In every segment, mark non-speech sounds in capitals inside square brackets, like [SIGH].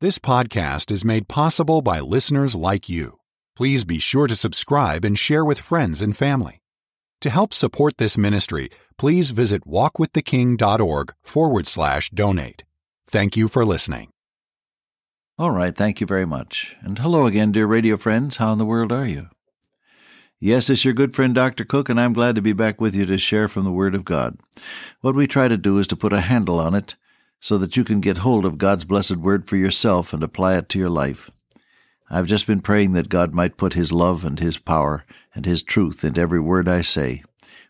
This podcast is made possible by listeners like you. Please be sure to subscribe and share with friends and family. To help support this ministry, please visit walkwiththeking.org forward slash donate. Thank you for listening. All right, thank you very much. And hello again, dear radio friends. How in the world are you? Yes, it's your good friend Dr. Cook, and I'm glad to be back with you to share from the Word of God. What we try to do is to put a handle on it so that you can get hold of God's blessed Word for yourself and apply it to your life. I've just been praying that God might put His love and His power and His truth into every word I say.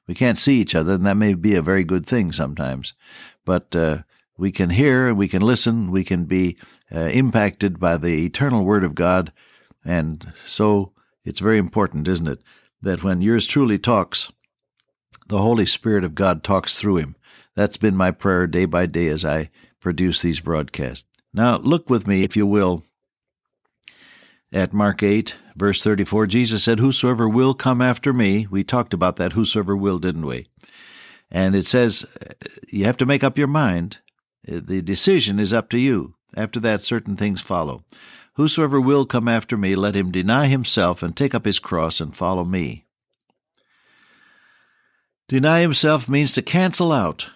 We can't see each other, and that may be a very good thing sometimes, but uh, we can hear and we can listen, we can be uh, impacted by the eternal Word of God, and so it's very important, isn't it, that when yours truly talks, the Holy Spirit of God talks through him. That's been my prayer day by day as I produce these broadcasts. Now, look with me, if you will, at Mark 8, verse 34. Jesus said, Whosoever will come after me. We talked about that, whosoever will, didn't we? And it says, you have to make up your mind. The decision is up to you. After that, certain things follow. Whosoever will come after me, let him deny himself and take up his cross and follow me. Deny himself means to cancel out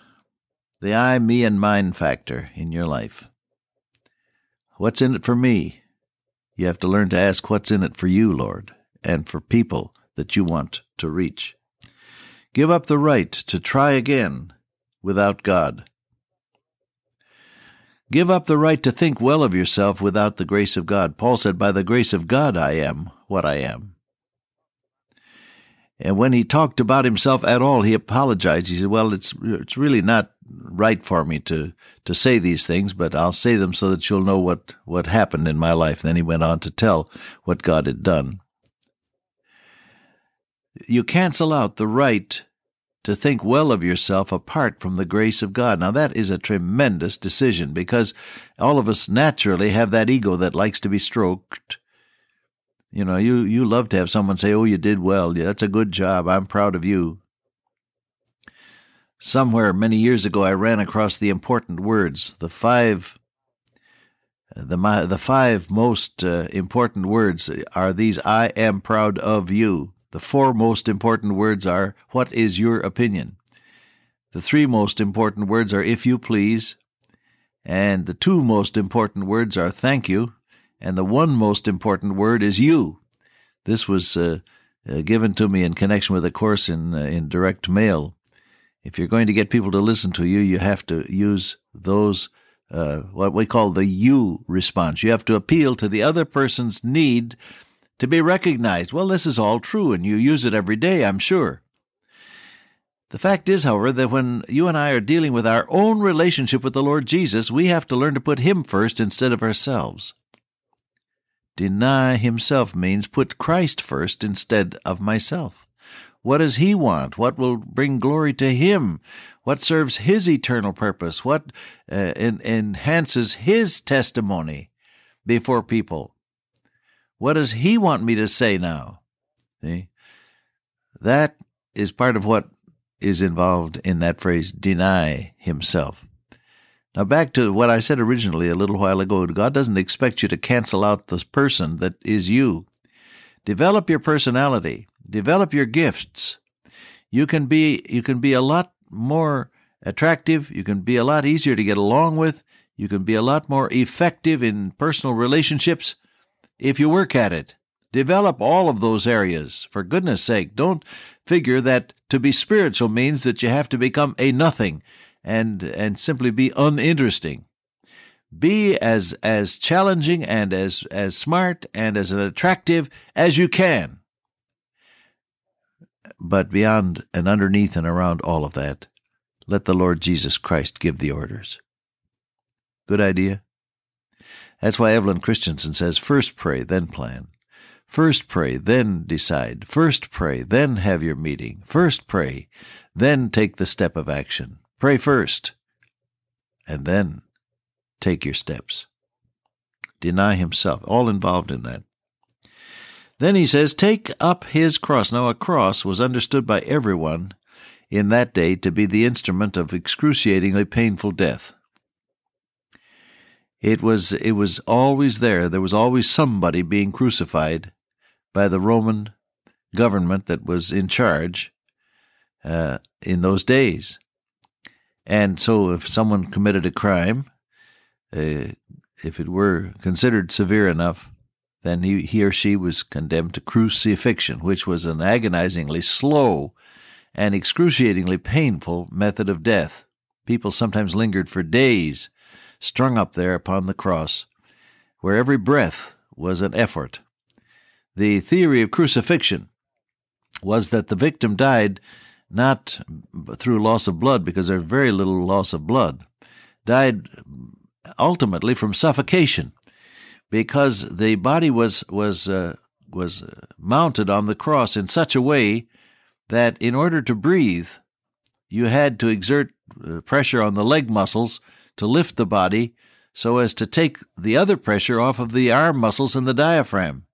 the I, me, and mine factor in your life. What's in it for me? You have to learn to ask what's in it for you, Lord, and for people that you want to reach. Give up the right to try again without God. Give up the right to think well of yourself without the grace of God. Paul said, By the grace of God I am what I am. And when he talked about himself at all, he apologized. He said, Well, it's, it's really not right for me to, to say these things, but I'll say them so that you'll know what, what happened in my life. Then he went on to tell what God had done. You cancel out the right to think well of yourself apart from the grace of God. Now, that is a tremendous decision because all of us naturally have that ego that likes to be stroked. You know, you, you love to have someone say, Oh, you did well. Yeah, that's a good job. I'm proud of you. Somewhere many years ago, I ran across the important words, the five. The, the five most uh, important words are these I am proud of you. The four most important words are, What is your opinion? The three most important words are, If you please. And the two most important words are, Thank you. And the one most important word is you. This was uh, uh, given to me in connection with a course in, uh, in direct mail. If you're going to get people to listen to you, you have to use those, uh, what we call the you response. You have to appeal to the other person's need to be recognized. Well, this is all true, and you use it every day, I'm sure. The fact is, however, that when you and I are dealing with our own relationship with the Lord Jesus, we have to learn to put Him first instead of ourselves. Deny Himself means put Christ first instead of myself. What does He want? What will bring glory to Him? What serves His eternal purpose? What uh, en- enhances His testimony before people? What does he want me to say now? See? That is part of what is involved in that phrase, deny himself. Now, back to what I said originally a little while ago God doesn't expect you to cancel out the person that is you. Develop your personality, develop your gifts. You can be, you can be a lot more attractive, you can be a lot easier to get along with, you can be a lot more effective in personal relationships if you work at it. Develop all of those areas. For goodness sake, don't figure that to be spiritual means that you have to become a nothing and and simply be uninteresting. Be as as challenging and as as smart and as attractive as you can. But beyond and underneath and around all of that, let the Lord Jesus Christ give the orders. Good idea? That's why Evelyn Christenson says first pray, then plan. First pray, then decide. First pray, then have your meeting. First pray, then take the step of action. Pray first, and then take your steps. Deny himself, all involved in that. Then he says, Take up his cross. Now, a cross was understood by everyone in that day to be the instrument of excruciatingly painful death. It was it was always there. There was always somebody being crucified by the Roman government that was in charge uh, in those days. And so, if someone committed a crime, uh, if it were considered severe enough, then he, he or she was condemned to crucifixion, which was an agonizingly slow and excruciatingly painful method of death. People sometimes lingered for days, strung up there upon the cross, where every breath was an effort. The theory of crucifixion was that the victim died not through loss of blood, because there's very little loss of blood, died ultimately from suffocation, because the body was was uh, was mounted on the cross in such a way that in order to breathe, you had to exert uh, pressure on the leg muscles to lift the body so as to take the other pressure off of the arm muscles and the diaphragm.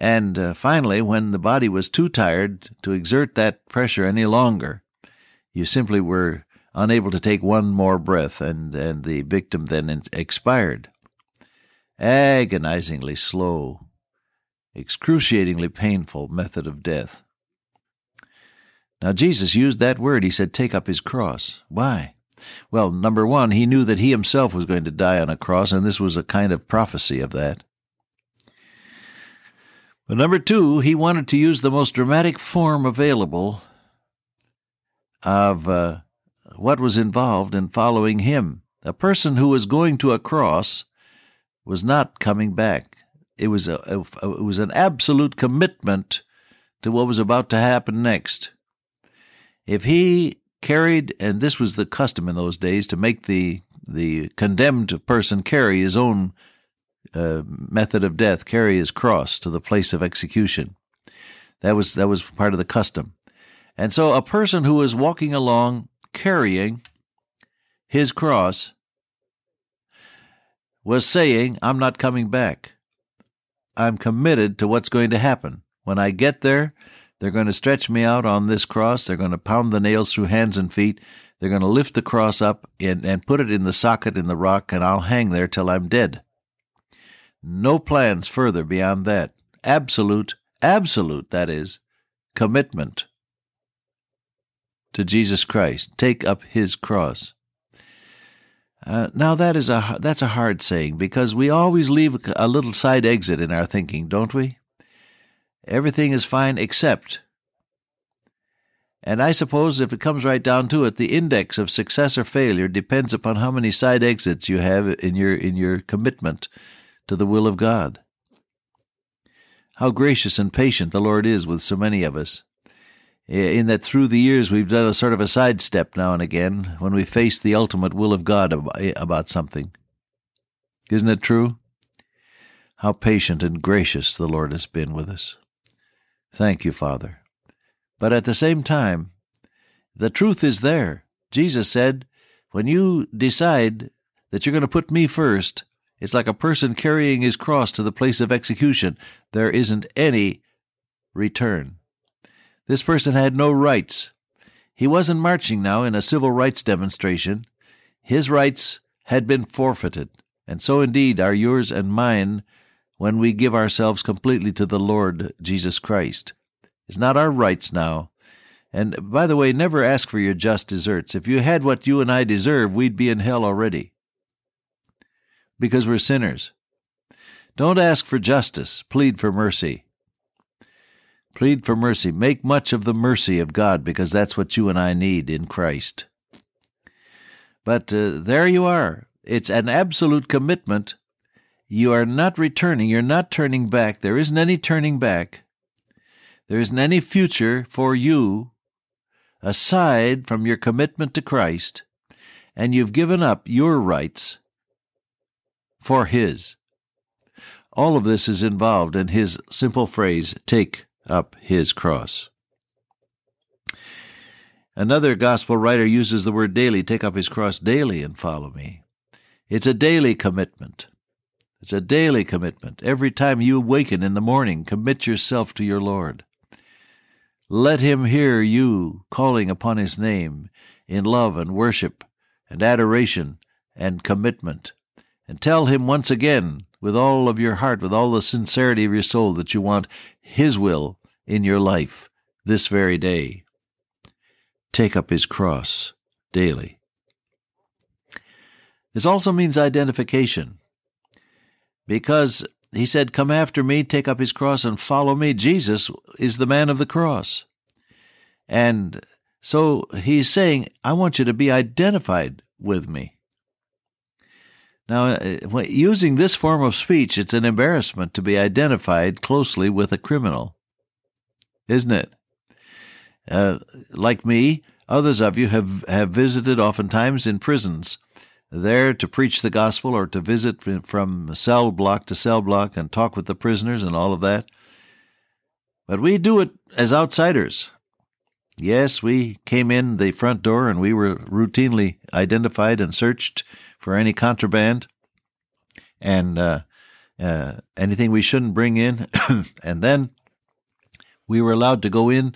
And uh, finally, when the body was too tired to exert that pressure any longer, you simply were unable to take one more breath, and, and the victim then expired. Agonizingly slow, excruciatingly painful method of death. Now, Jesus used that word. He said, Take up his cross. Why? Well, number one, he knew that he himself was going to die on a cross, and this was a kind of prophecy of that. But number two, he wanted to use the most dramatic form available of uh, what was involved in following him. A person who was going to a cross was not coming back. It was a, a, it was an absolute commitment to what was about to happen next. If he carried, and this was the custom in those days, to make the the condemned person carry his own uh, method of death, carry his cross to the place of execution. That was that was part of the custom. And so a person who was walking along carrying his cross was saying, I'm not coming back. I'm committed to what's going to happen. When I get there, they're going to stretch me out on this cross. They're going to pound the nails through hands and feet. They're going to lift the cross up and, and put it in the socket in the rock, and I'll hang there till I'm dead. No plans further beyond that. Absolute, absolute, that is, commitment to Jesus Christ. Take up his cross. Uh, now that is a that's a hard saying because we always leave a little side exit in our thinking, don't we? Everything is fine except. And I suppose if it comes right down to it, the index of success or failure depends upon how many side exits you have in your in your commitment to the will of God. How gracious and patient the Lord is with so many of us, eh, in that through the years we've done a sort of a sidestep now and again when we face the ultimate will of God eh, about something. Isn't it true? How patient and gracious the Lord has been with us. Thank you, Father. But at the same time, the truth is there. Jesus said, when you decide that you're going to put me first, it's like a person carrying his cross to the place of execution. There isn't any return. This person had no rights. He wasn't marching now in a civil rights demonstration. His rights had been forfeited, and so indeed are yours and mine when we give ourselves completely to the Lord Jesus Christ. It's not our rights now. And by the way, never ask for your just deserts. If you had what you and I deserve, we'd be in hell already because we're sinners. Don't ask for justice, plead for mercy. Plead for mercy. Make much of the mercy of God because that's what you and I need in Christ. But uh, there you are. It's an absolute commitment. You are not returning. You're not turning back. There isn't any turning back. There isn't any future for you aside from your commitment to Christ, and you've given up your rights for His. All of this is involved in His simple phrase, take up His cross. Another gospel writer uses the word daily, take up his cross daily and follow me. It's a daily commitment. It's a daily commitment. Every time you awaken in the morning, commit yourself to your Lord. Let him hear you calling upon his name in love and worship and adoration and commitment and tell him once again, with all of your heart, with all the sincerity of your soul, that you want his will in your life this very day. Take up his cross daily. This also means identification. Because he said, Come after me, take up his cross, and follow me. Jesus is the man of the cross. And so he's saying, I want you to be identified with me. Now, uh, using this form of speech, it's an embarrassment to be identified closely with a criminal, isn't it? Uh, like me, others of you have, have visited oftentimes in prisons there to preach the gospel or to visit from cell block to cell block and talk with the prisoners and all of that. But we do it as outsiders. Yes, we came in the front door and we were routinely identified and searched for any contraband and uh, uh, anything we shouldn't bring in. [COUGHS] and then we were allowed to go in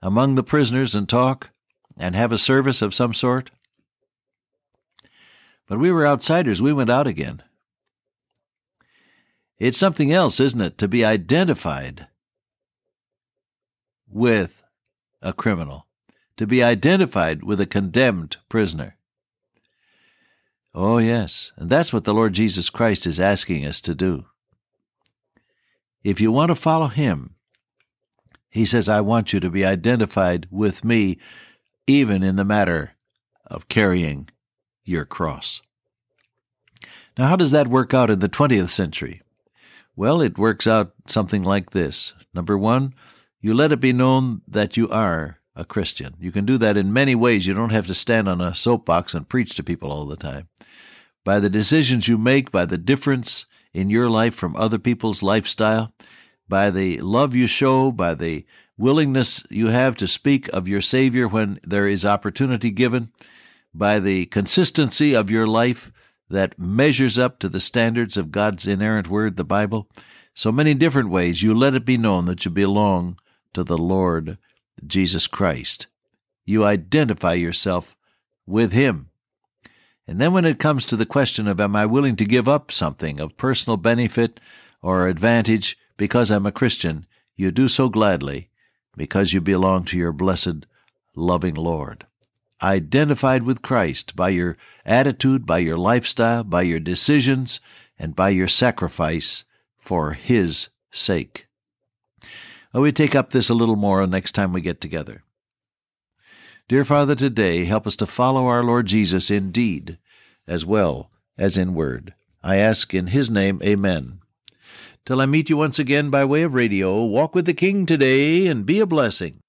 among the prisoners and talk and have a service of some sort. But we were outsiders. We went out again. It's something else, isn't it, to be identified with a criminal, to be identified with a condemned prisoner. Oh, yes, and that's what the Lord Jesus Christ is asking us to do. If you want to follow Him, He says, I want you to be identified with me, even in the matter of carrying your cross. Now, how does that work out in the 20th century? Well, it works out something like this. Number one, you let it be known that you are a Christian. You can do that in many ways. You don't have to stand on a soapbox and preach to people all the time. By the decisions you make, by the difference in your life from other people's lifestyle, by the love you show, by the willingness you have to speak of your Savior when there is opportunity given, by the consistency of your life that measures up to the standards of God's inerrant word, the Bible. So many different ways you let it be known that you belong to the Lord Jesus Christ. You identify yourself with Him. And then when it comes to the question of am I willing to give up something of personal benefit or advantage because I'm a Christian, you do so gladly because you belong to your blessed, loving Lord identified with Christ by your attitude, by your lifestyle, by your decisions, and by your sacrifice for His sake. We take up this a little more next time we get together. Dear Father, today help us to follow our Lord Jesus in deed as well as in word. I ask in His name, Amen. Till I meet you once again by way of radio, walk with the King today and be a blessing.